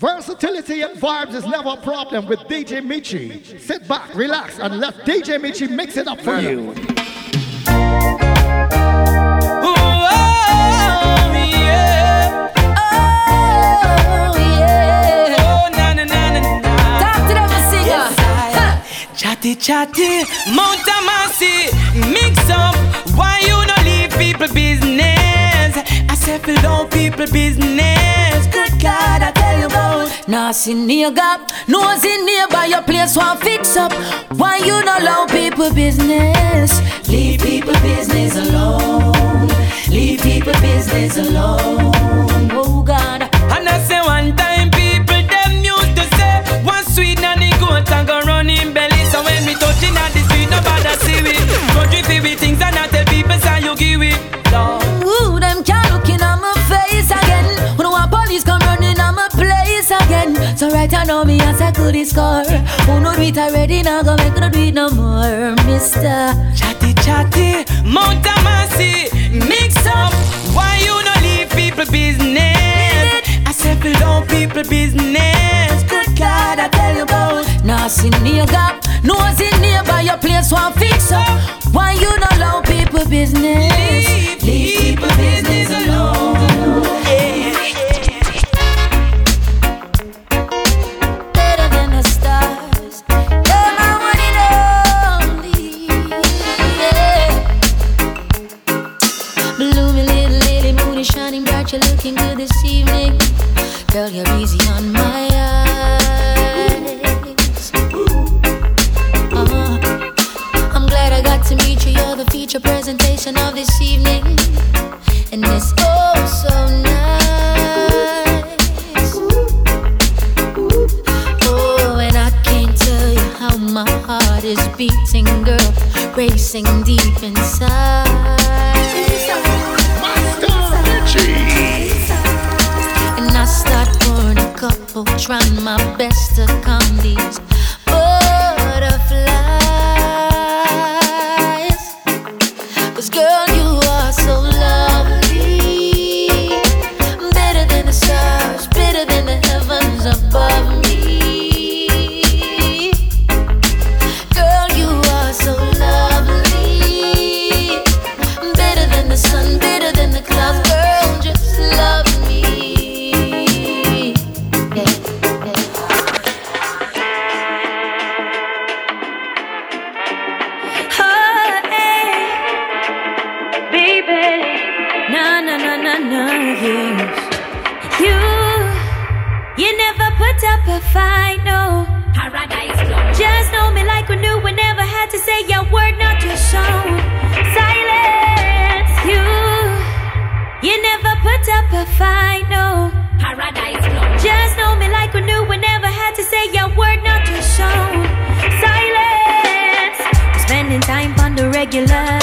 Versatility and vibes is never a problem with DJ Michi. Sit back, relax, and let DJ Michi mix it up for you. Chatty chatty, Montamasi, mix up. Why you no leave people business? I said, fill people business. Good God, I tell you about. See near gap, nose in nearby your place, one fix up. Why you no allow people business? Leave people business alone. Leave people business alone. Oh God. And I say one time people them used to say one sweet nanny goat and go run in belly. So when we touching at the street, nobody see we. Country feel we things and I tell people say you give it. So right now me as I could score. Who know it already now go make no do it no more, Mister. Chatty chatty, Mount Amasi, mix up. Why you no leave people business? I said below people business. Good God, I tell you about. See near gap, nose in nearby your place one fix up. Why you no allow people business? Leave, leave people business no. You, you never put up a fight, no. Paradise Club. Just know me like we knew we never had to say a word, not your show. Silence, you, you never put up a fight, no. Paradise Club. Just know me like we knew we never had to say a word, not your show. Silence, we're spending time on the regular.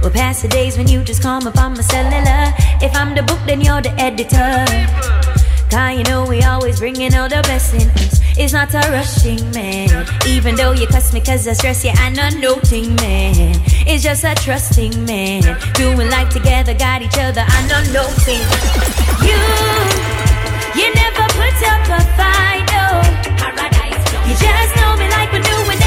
We'll pass the days when you just call me on my cellular. If I'm the book, then you're the editor. Cause you know we always bringing out the best in us. It's not a rushing man. Even though you cuss me cause I stress you, I'm not noting man. It's just a trusting man. Doing life together, got each other, I'm not noting. You, you never put up a fight, no. You just know me like we knew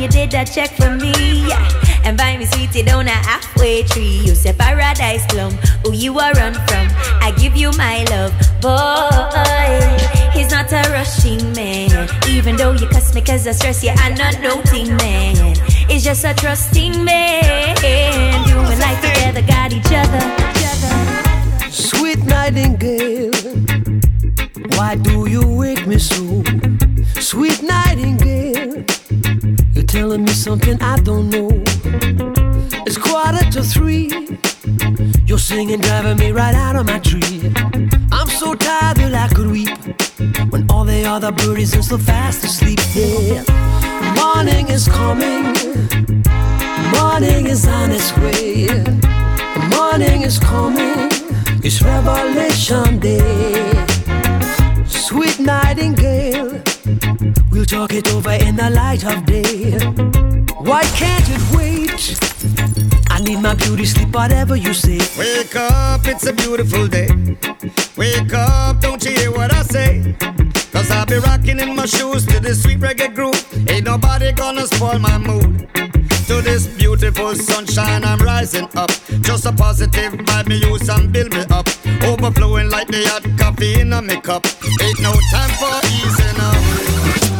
you did that check for me? Yeah. And buy me sweetie down a Half Way Tree. You said paradise plum, who you are run from. I give you my love, boy. He's not a rushing man. Even though you cuss me cause I stress you, I'm not noting man. It's just a trusting man. Doing life together, got each other. Sweet nightingale, why do you wake me so? Sweet nightingale, telling me something I don't know. It's quarter to three, you're singing, driving me right out of my tree. I'm so tired that I could weep when all the other birdies are so fast asleep. Yeah, morning is coming, morning is on its way. Morning is coming, it's Revelation Day. Talk it over in the light of day. Why can't it wait? I need my beauty sleep, whatever you say. Wake up, it's a beautiful day. Wake up, don't you hear what I say? Cause I'll be rocking in my shoes to this sweet reggae groove. Ain't nobody gonna spoil my mood. To this beautiful sunshine, I'm rising up. Just a positive vibe, me use and build me up. Overflowing like the hot coffee in a me cup. Ain't no time for easing up.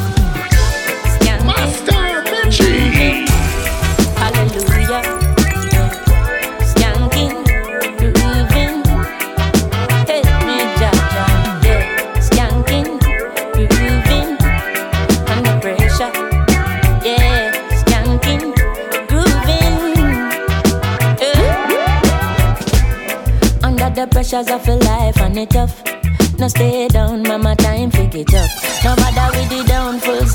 Pressures of a life and it tough. Now stay down, mama, time pick it up. No matter with the down, full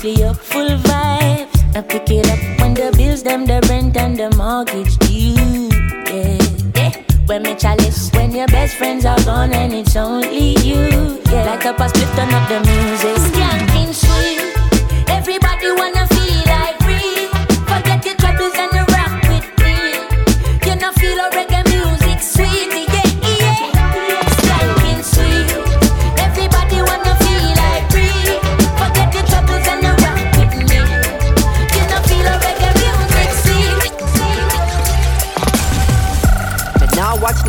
strictly up, full vibes. I pick it up when the bills, them, the rent and the mortgage due. Yeah, yeah. When me chalice, when your best friends are gone and it's only you. Yeah, like a split, turn up the music. Skanking sweet, everybody wanna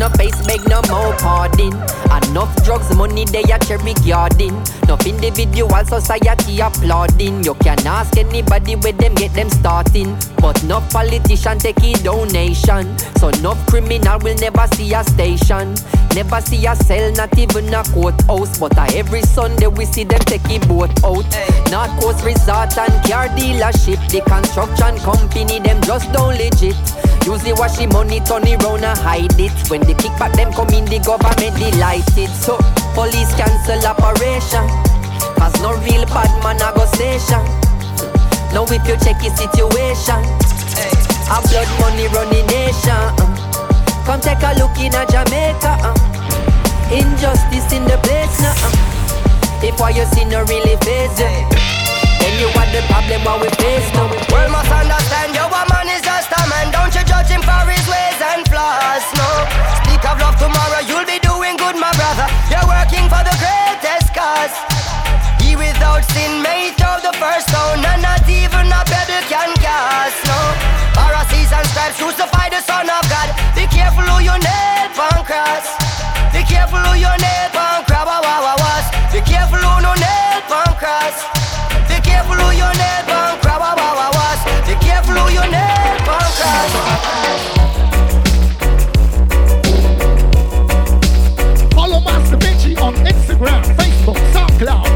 no face, beg no more pardon. Enough drugs, money they a cherry garden. Enough individual society applauding. You can ask anybody where them get them starting. But no politician take a donation. So no criminal will never see a station. Never see a cell, not even a courthouse. But uh, every Sunday we see them take a boat out. North Coast Resort and car dealership. The construction company, them just don't legit. Usually wash the money, turn it and hide it. When the kickback them come in, the government delighted. So police cancel operation. Cause no real bad man a go station. Now if you check his situation, a blood money running nation. uh. Come take a look in a Jamaica. uh. Injustice in the place now. uh. If what you see no really face then you are the problem what we face now. Must understand your woman is just a man. Don't you judge him for his ways and flaws. No. Speak of love tomorrow, you'll be doing good, my careful who you nail on crab. Ah, wah, wah, wah, was. Be careful who no nail on cross. Be careful who you nail on crab. Ah, wah, wah, wah, was. Be careful who you nail on cross. Follow Master Mitchie on Instagram, Facebook, SoundCloud,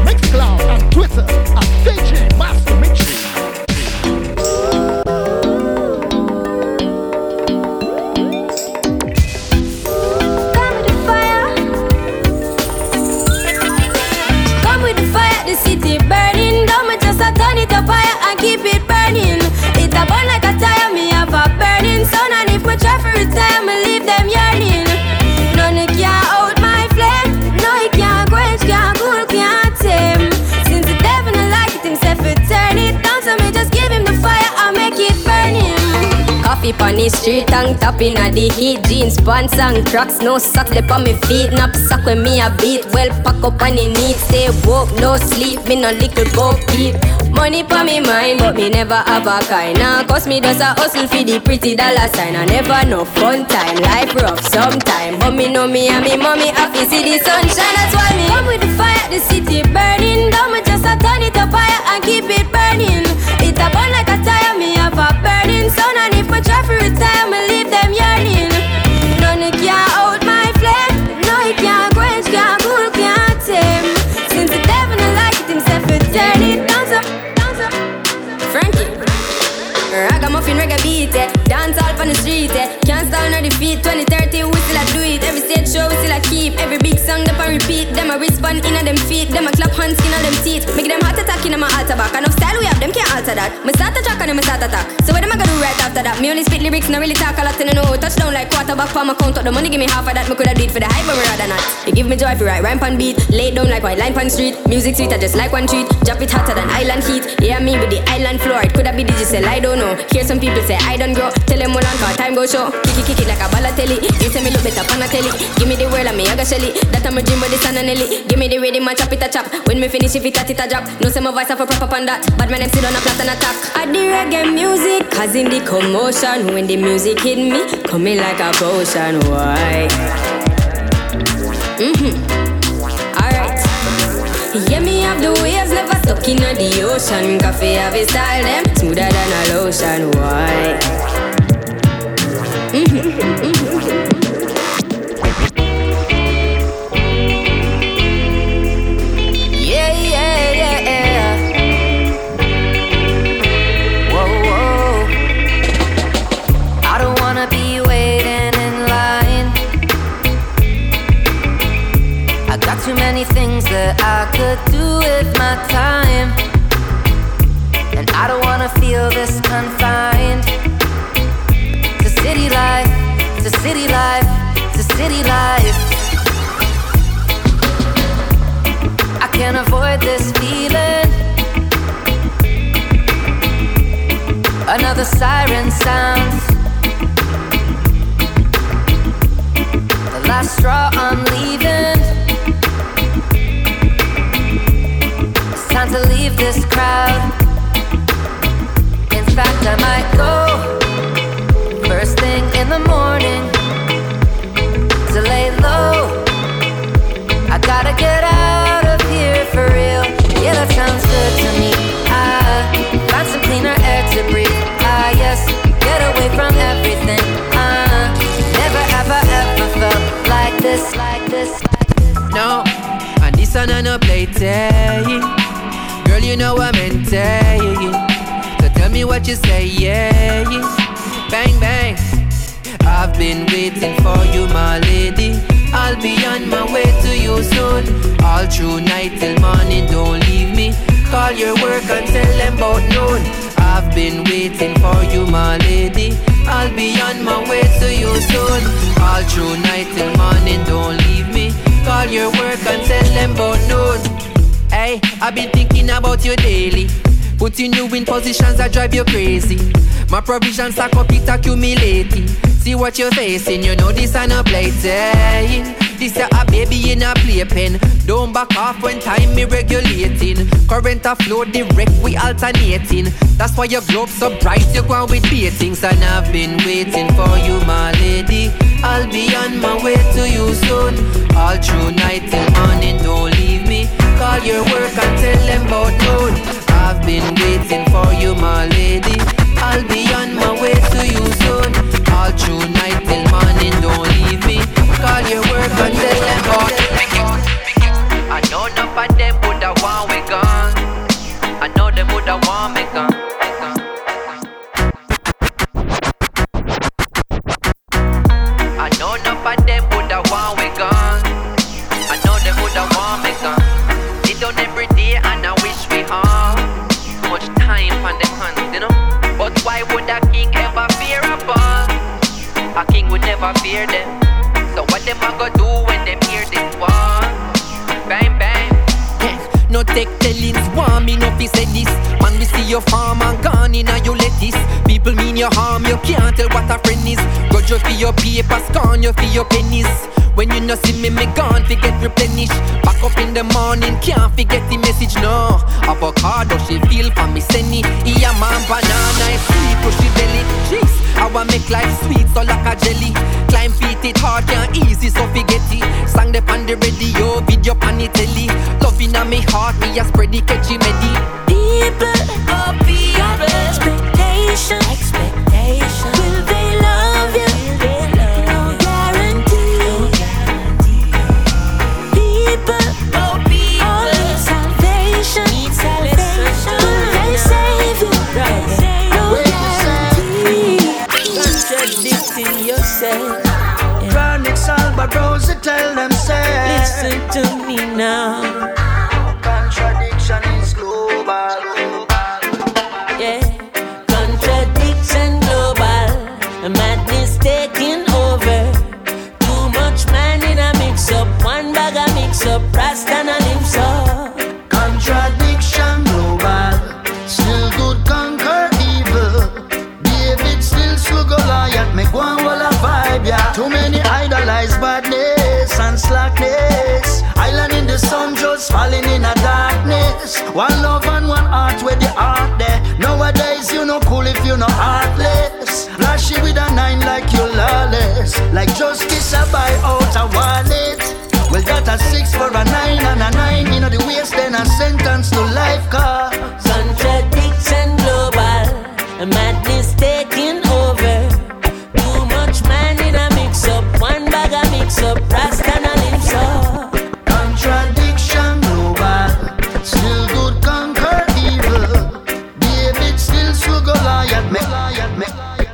keep it burning. It a burn like a tire, me have a burning sun. And if me try for retire, me leave them yearning. None can out my flame. No, it can't quench, can't cool, can't tame. Since the devil don't like it himself, it turn it down. So me just give him the fire and make it burn him. Coffee pon the street, tongue tapping at the heat. Jeans, pants and cracks, no socks left on me feet. Nap sock when me a beat. Well pack up on the need. Stay woke, no sleep. Me no little go peep. Money pon me mind, but me never have a kind. Nah, cause me does a hustle for the pretty dollar sign. I never no fun time. Life rough sometime, but me know me and me mommy happy see the sunshine. That's why me come with the fire, the city burning. Down me just a turn it up fire and keep it burning. It a burn like a tire, me have a burning sun. And if me try for retire, me leave them yearning. It, dance all on the street it. Can't stall nor defeat. 2030 we still a do it. Every stage show we still a keep. Every big song them a repeat. Them a respond in a them feet. Them a clap hands in a them teeth. Make them heart attack in a my altar back. Enough style we have, them can't alter that. Me start a track and them start attack. So what am I gonna do right after that? Me only spit lyrics, not really talk a lot and I know. Touchdown like quarterback for my count up. The money give me half of that. Me coulda did for the hype, but me rather not. You give me joy if you write rhyme pan beat. Lay down like white line pan street. Music sweet, I just like one treat. Drop it hotter than island heat. Yeah, me with the island floor. It coulda be digital, I don't know. Hear some people say I don't grow. Tell them hold on, time go show. Kick it, kick it like a balotelli. You say me look better pan a telly. Give me the world and me a go shelly. That I'm a dream with the sun and. Give me the rhythm and chop it a chop. When me finish, if it a it a drop. No say my voice have a proper on that. But when them sit on a flat and attack. I the reggae music, cause in the commotion. When the music hit me, coming like a potion. Why? Mm-hmm. Yeah, me have the waves never stuck in the ocean. Coffee have a style them smoother than a lotion. Why? Mm-hmm. Mm-hmm. Could do with my time. And I don't wanna feel this confined to city life, to city life, to city life. I can't avoid this feeling. Another siren sounds. The last straw I'm leaving. Leave this crowd. In fact, I might go first thing in the morning to lay low. I gotta get out of here for real. Yeah, that sounds good to me. I find some cleaner air to breathe. Ah, yes, get away from everything. Uh, never ever ever felt like this, like this. I no telling. Girl, you know I'm saying. So tell me what you say, yeah. Bang bang. I've been waiting for you, my lady. I'll be on my way to you soon. All through night till morning, don't leave me. Call your work and tell them about noon. I've been waiting for you, my lady. I'll be on my way to you soon. All through night till morning, don't leave me. Call your work and tell them about noon. Hey, I've been thinking about you daily. Putting you in positions that drive you crazy. My provisions stack up, it accumulating. See what you're facing, you know this ain't a plaything. This a a baby in a playpen. Don't back off when time me regulating. Current a flow direct, we alternating. That's why your globe so bright, you go on with beatings. And I've been waiting for you, my lady. I'll be on my way to you soon. All through night till morning, don't leave me. Call your work and tell them about noon. I've been waiting for you, my lady. I'll be on my way to you soon. All through night till morning, don't leave me. Call your work and tell them about I know enough of them woulda want we gone. I know them woulda want me gone. I know enough of them woulda want we gone. Would a king ever fear ball? A king would never fear them. So what them a go do when them hear this one? Bang bang. No take tellings, want me no fi say this Man, we see your farm and gone in and you lettuce People mean your harm, you can't tell what a friend is You for your paper, scorn you for your pennies. When you no see me, me gone, fi get replenished Back up in the morning, can't forget the message, no. Avocado, she feel for me, send it Yeah, man, banana, is sweet, push the belly. Jeez, I want make life sweet, so like a jelly. Climb feet, it hard, can't easy, so forget it. Sang the on the radio, video on the telly Loving on me heart, me a spread the catchy melody Goliath, me, Goliath, me.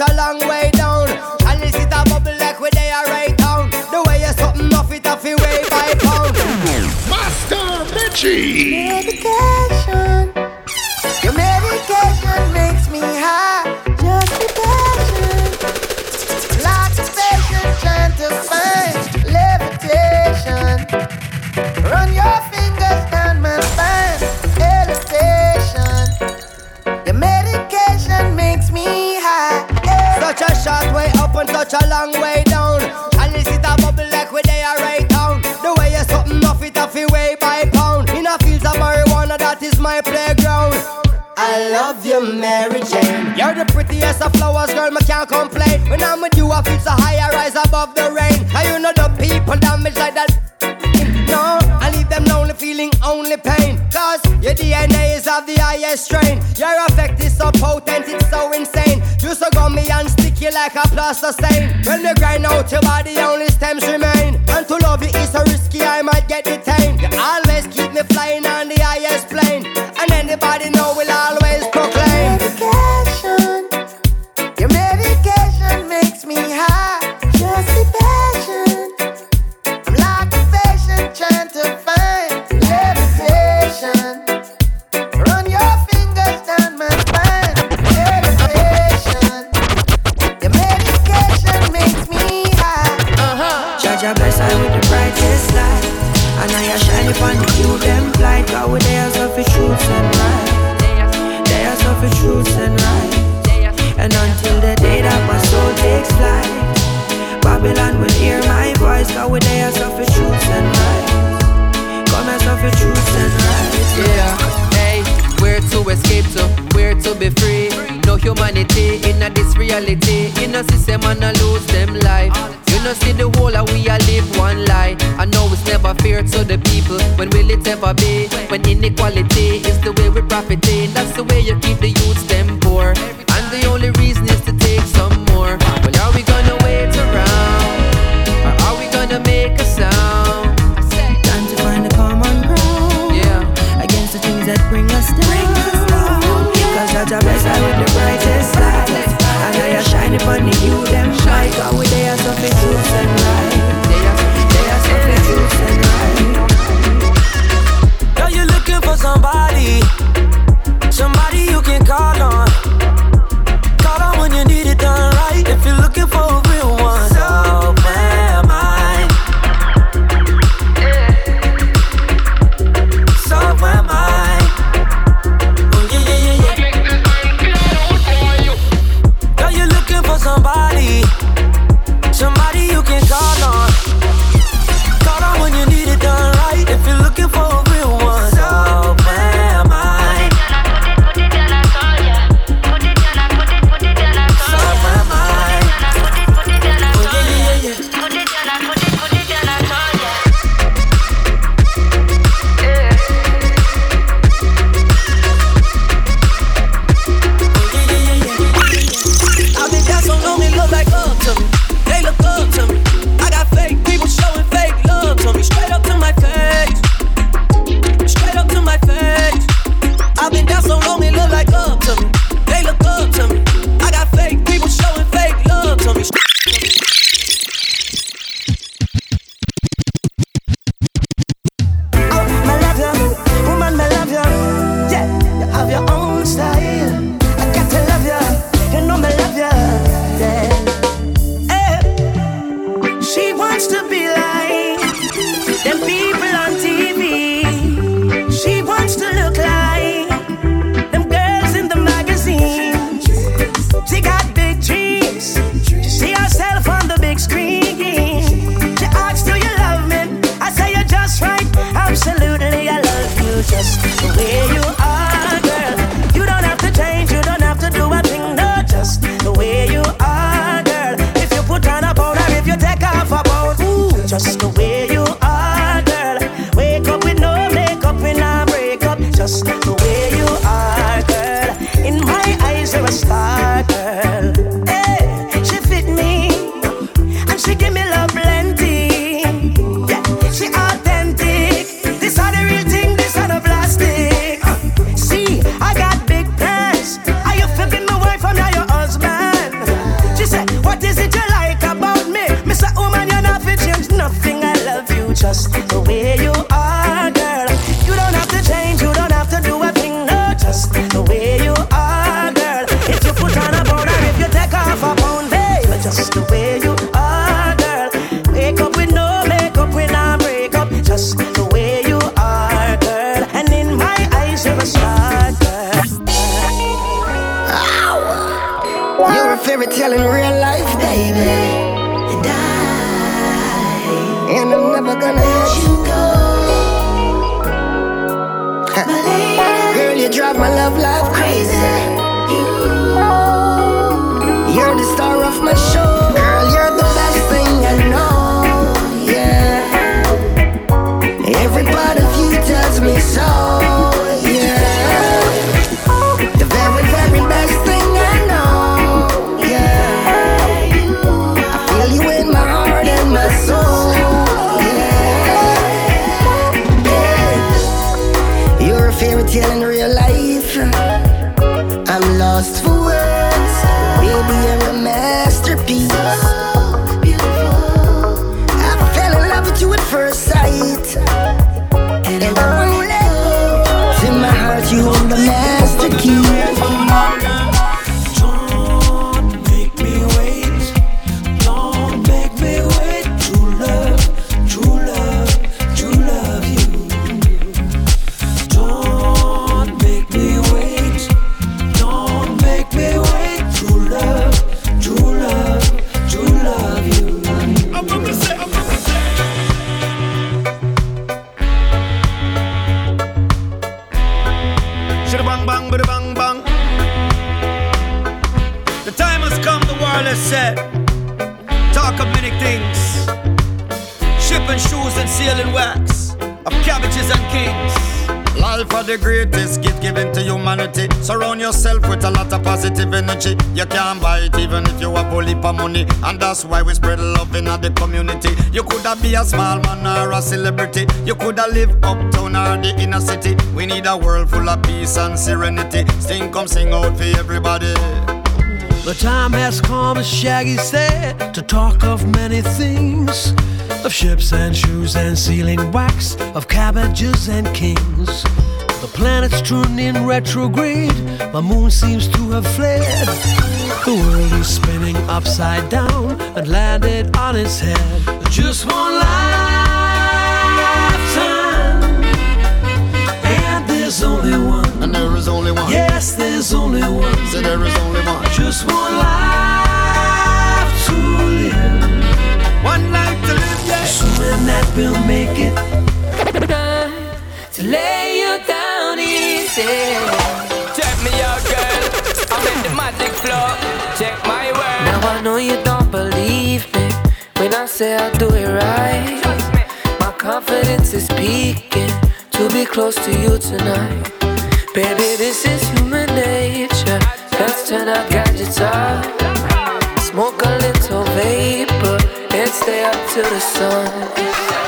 such a long way down. Chalice is a bubble like where they are right down. The way you're something off it off your way by pound. Master Mitchie. Are the greatest gift given to humanity. Surround yourself with a lot of positive energy. You can't buy it even if you have bully for money. And that's why we spread love in the community. You could have be a small man or a celebrity. You could have live uptown or the inner city. We need a world full of peace and serenity. Sing, come sing out for everybody. The time has come, as Shaggy said, to talk of many things. Of ships and shoes and sealing wax, of cabbages and kings. The planet's turned in retrograde, the moon seems to have fled. The world is spinning upside down and landed on its head. Just one lifetime, and there's only one. And there is only one. Yes, there's only one. So there is only one. Just one life to live. One life to live, yeah. Assuming that we'll make it. To lay you down Check me out, girl. I'm in the magic flow. Check my word. Now I know you don't believe me when I say I do it right. My confidence is peaking to be close to you tonight. Baby, this is human nature. Let's turn our gadgets off. Smoke a little vapor and stay up to the sun.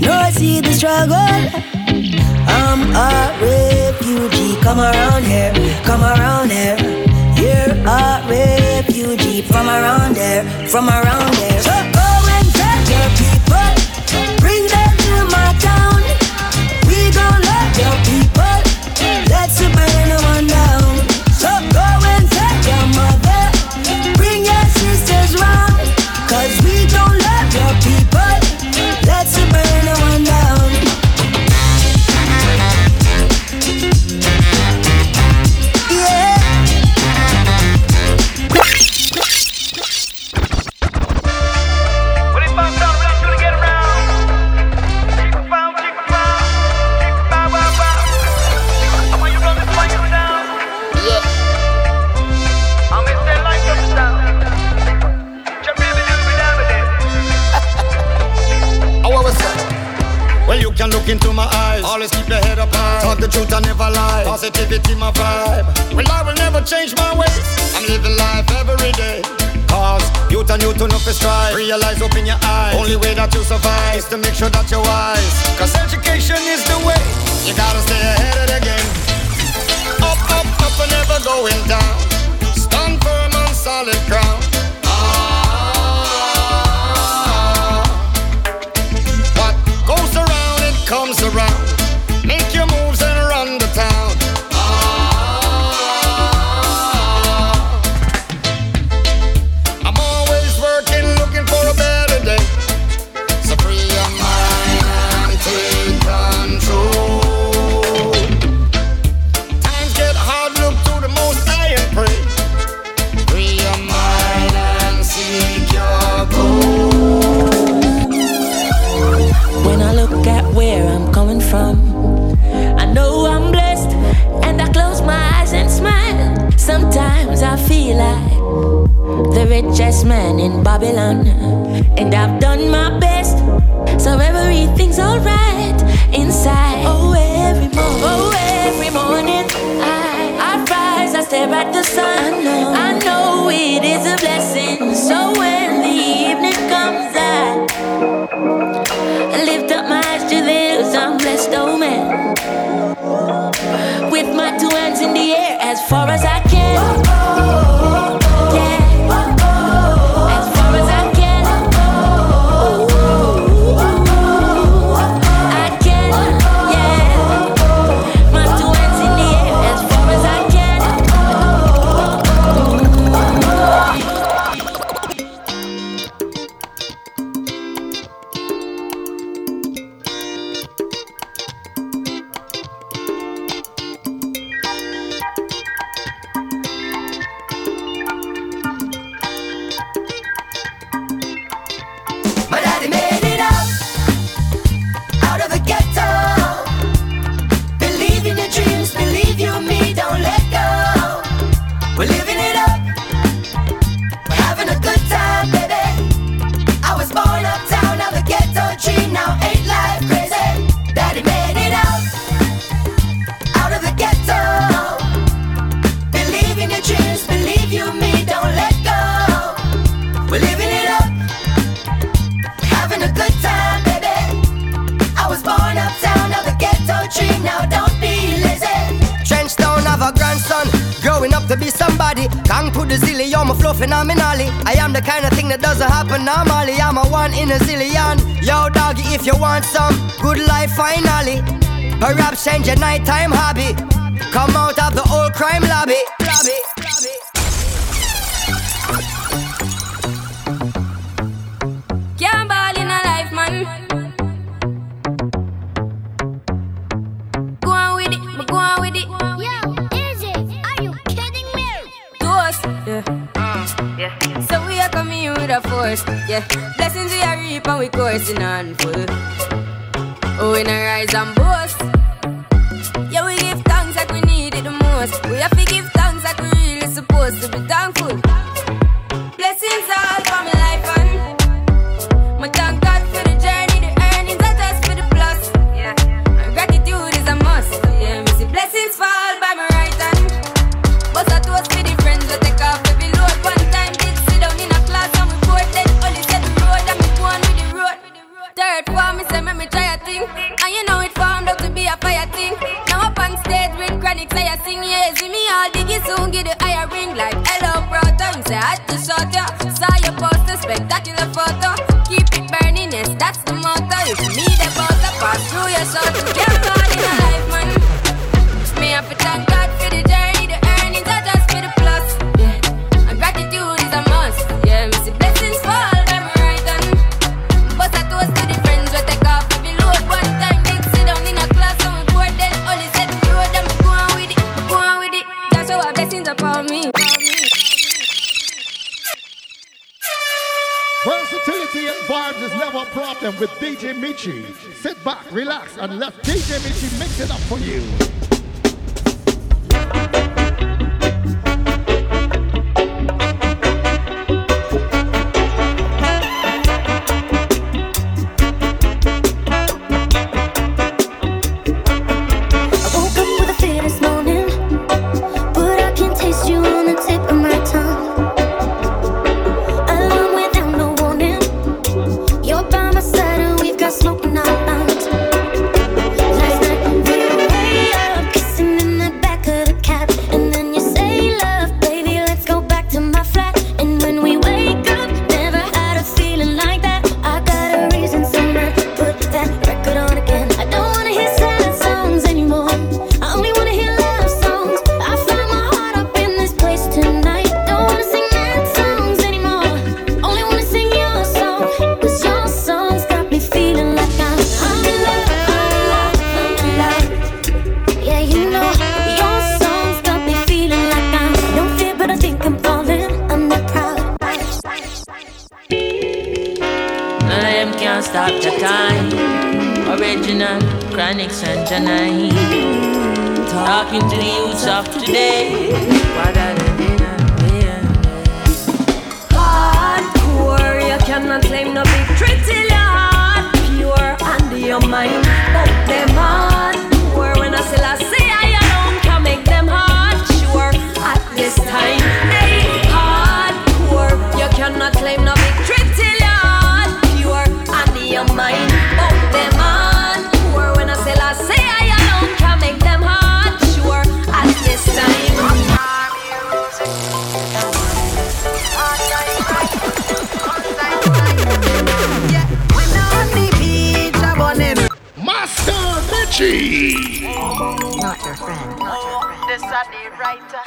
Beauty, nor see the struggle. I'm a refugee, come around here, come around here. You're a refugee from around there, from around there. So oh. Richest man in Babylon, and I've done my best, so everything's alright inside. Oh, every morning, oh, every morning, I, I rise, I stare at the sun. I know, I know it is a blessing. So when the evening comes, I lift up my eyes to the hills, I'm blessed, oh man. With my two hands in the air, as far as I can. flow phenomenally. I am the kind of thing that doesn't happen normally. I'm a one in a zillion. Yo, doggy, if you want some good life, finally. Perhaps change your nighttime hobby. Come out of the old crime lobby. lobby. Poison on word for me, say, me try a thing. And you know it formed out to be a fire thing. Now up on stage with chronic, say, I sing, yeah, see me all diggy soon, get the higher ring. Like, hello, brother, him say, I just shot ya. Relax and let DJ Mitchie mix it up for you.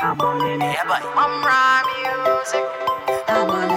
I'm on it. Yeah, buddy. I'm raw music. I'm on it.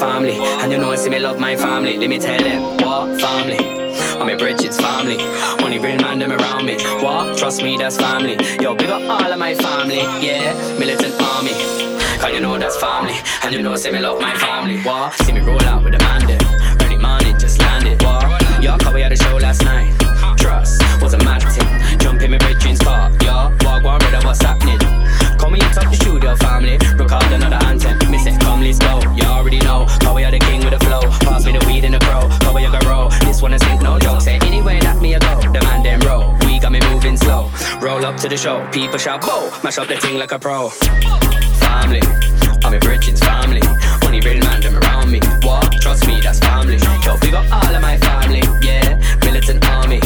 Family. And you know, see me love my family. Let me tell them, what? Family. I'm a bridges, family. Only real man them around me. What? Trust me, that's family. Yo, big up all of my family. Yeah, militant army. Cause you know that's family. And you know, see me love my family. What? See me roll out with the man there. To the show. People shout, whoa. Mash up the thing like a pro. Family. I'm a Bridget's family. Only real man them around me. What? Trust me, that's family. Yo, big up all of my family. Yeah, militant army.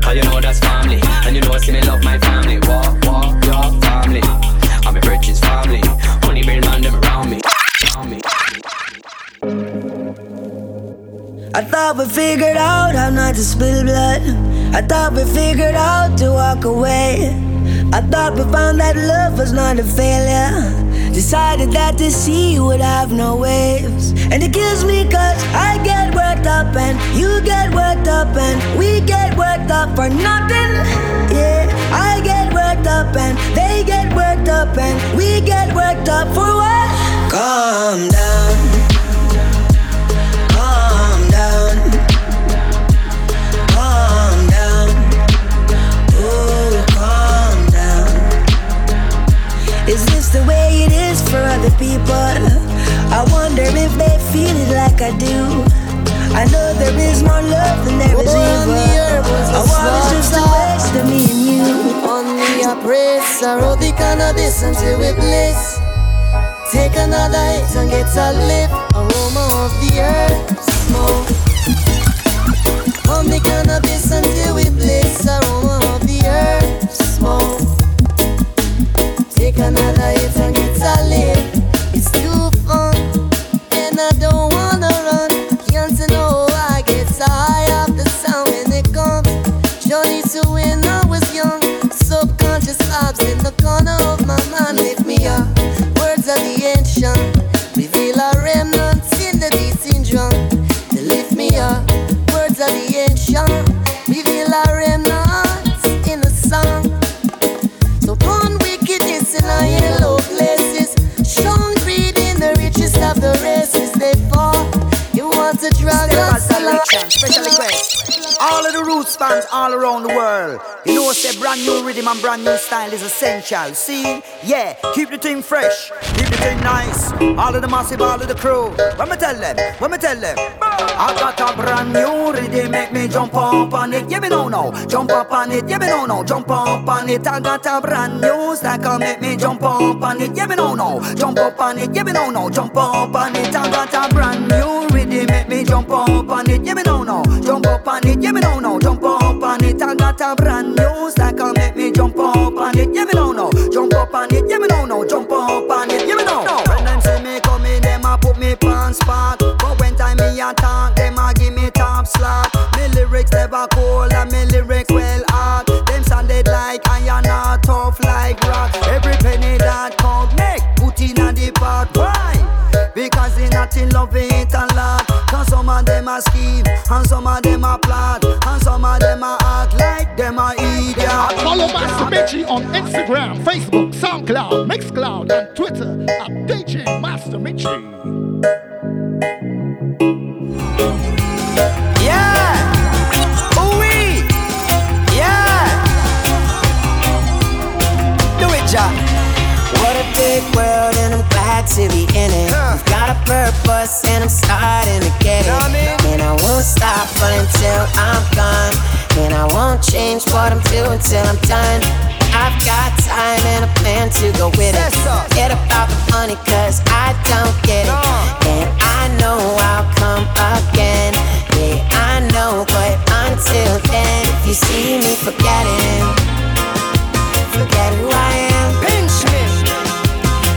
Cause you know that's family. And you know I see me love my family. What? What? Your family. I'm a Bridget's family. Only real man them around me. Around me. I thought we figured out how not to spill blood. I thought we figured out to walk away. I thought we found that love was not a failure. Decided that the sea would have no waves. And it kills me cause I get worked up and you get worked up and we get worked up for nothing. Yeah, I get worked up and they get worked up and we get worked up for what? Calm down. The way it is for other people? I wonder if they feel it like I do. I know there is more love than there is evil. I want it's just a waste of me and you. Only a praise, I wrote the cannabis until we bliss. Take another hit and get a lift. Aroma of the earth, smoke. And brand new style is essential. See? Yeah, keep the thing fresh, keep the thing nice. All of the massive, all of the crew. When me tell them, when me tell them, I got a brand new rhythm, make me jump up on it. Yeah, me no no, jump up on it. Yeah, me no no, jump up on it. I got a brand new style, make me jump up on it. Yeah, me no no, jump up on it. Yeah, me no no, jump up on it. I got a brand new rhythm, make me jump up on it. Yeah, me no no, jump up on it. Yeah, me no, jump up on it. I got a brand new style, me attack, them a give me top slot. Lyrics never cold and me lyric well. Them sounded like iron or tough like rock. Every penny that make put in a the pot. Why? Because they not in love it a lot. Cause some of them a scheme and some of them a plot and some of them a act like them a idiot. Follow Master Mitchie on Instagram, Facebook, SoundCloud, Mixcloud, and Twitter at DJ Master Mitchie. To be in it. We've got a purpose, and I'm starting to get it. And I won't stop until I'm gone. And I won't change what I'm doing till I'm done. I've got time and a plan to go with it. Forget about the money, cause I don't get it. And I know I'll come again. Yeah, I know, but until then, if you see me forgetting, forget who I am. Pinch me.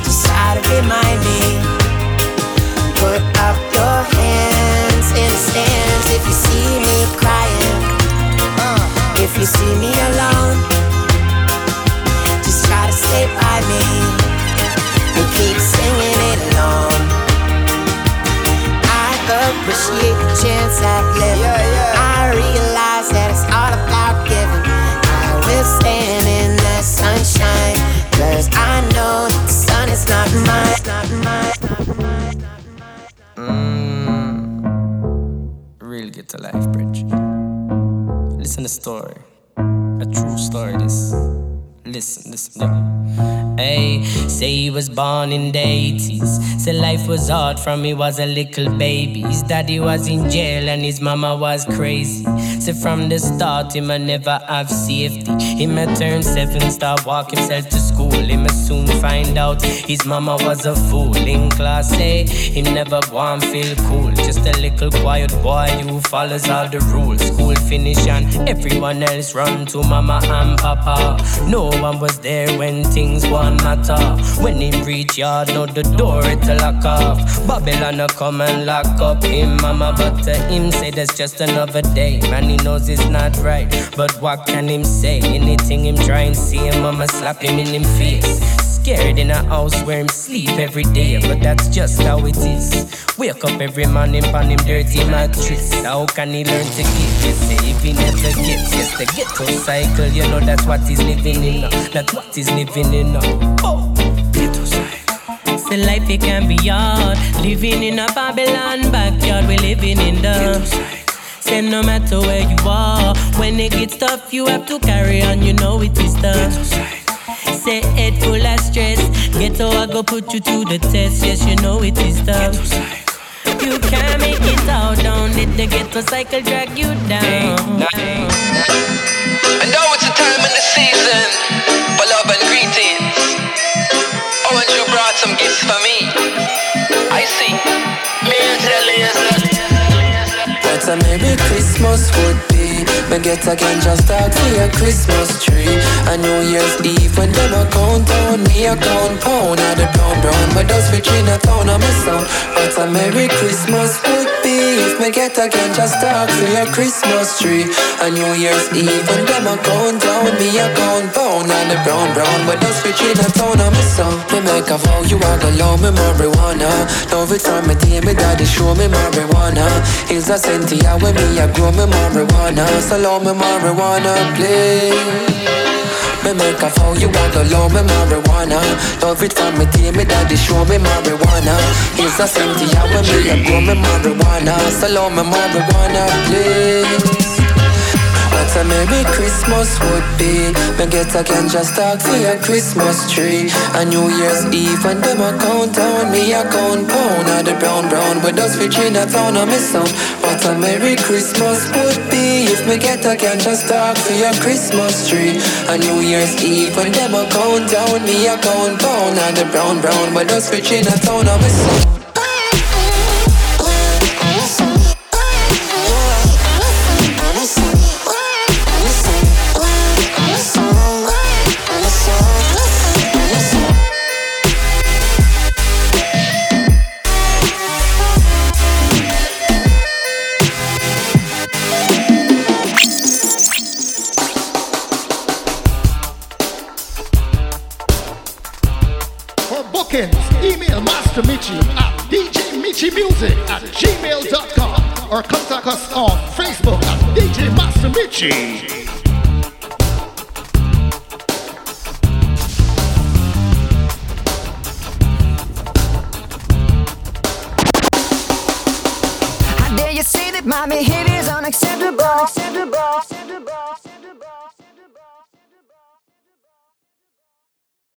Just try to remind me. Put up your hands in the stands if you see me crying. Uh-huh. if you see me alone, appreciate the chance I've lived. I realize that it's all about giving. I will stand in the sunshine, cause I know the sun is not mine. Not mine. Real get to life bridge. Listen to story. A true story this. Listen, listen. Hey, say he was born in the 80s. Say life was hard from he was a little baby. His daddy was in jail and his mama was crazy. Say from the start, him a never have safety. Him a turn seven, start walk himself to school. Him a soon find out his mama was a fool. In class A, him never go feel cool. Just a little quiet boy who follows all the rules. School finish and everyone else run to mama and papa. No one was there when things won't matter. When him reach yard, know the door it a lock off. Babylon a come and lock up him mama, but to him say that's just another day. Man, he knows it's not right, but what can him say? Anything him try and see him mama slap him in him face. Scared in a house where him sleep every day, but that's just how it is. Wake up every morning on him dirty mattress. How can he learn to give? You say if he never gets, yes, the ghetto cycle. You know that's what he's living in. That's what he's living in. Oh, ghetto cycle. Say life it can be hard. Living in a Babylon backyard, we living in the. Say no matter where you are, when it gets tough, you have to carry on. You know it is tough. Say head full of stress. Ghetto, I go put you to the test. Yes, you know it is tough. You can't make it out, don't let the ghetto cycle drag you down. And now it's a time in the season for love and greetings. Oh, and you brought some gifts for me. I see. Me and Jelly What a Merry Christmas would be. Me get a ganja start for your Christmas tree. A New Year's Eve when them a count down, me a count pound at the brown brown. But those rich in a town on my sound. What a Merry Christmas would be if me get a ganja start for your Christmas tree. A New Year's Eve when them a count down, me a count pound at the brown brown. But those rich in a town on my sound. Me make a vow you are gonna love me marijuana. Love it from me day, me daddy show me marijuana. He's a Cynthia with me, I grow me marijuana. So love me marijuana, please. Me make a vow you want to love me marijuana Love it from me day, me daddy show me marijuana He's a Cynthia with me, I grow me marijuana So love me marijuana, please a Merry Christmas would be. Me get a ganja stock for your Christmas tree. A New Year's Eve when them a count down Me a count pound of the brown brown With us for Chinatown on me sound What a Merry Christmas would be If me get a ganja stock for your Christmas tree. A New Year's Eve when them a count down Me a count pound of the brown brown With us for Chinatown on me sound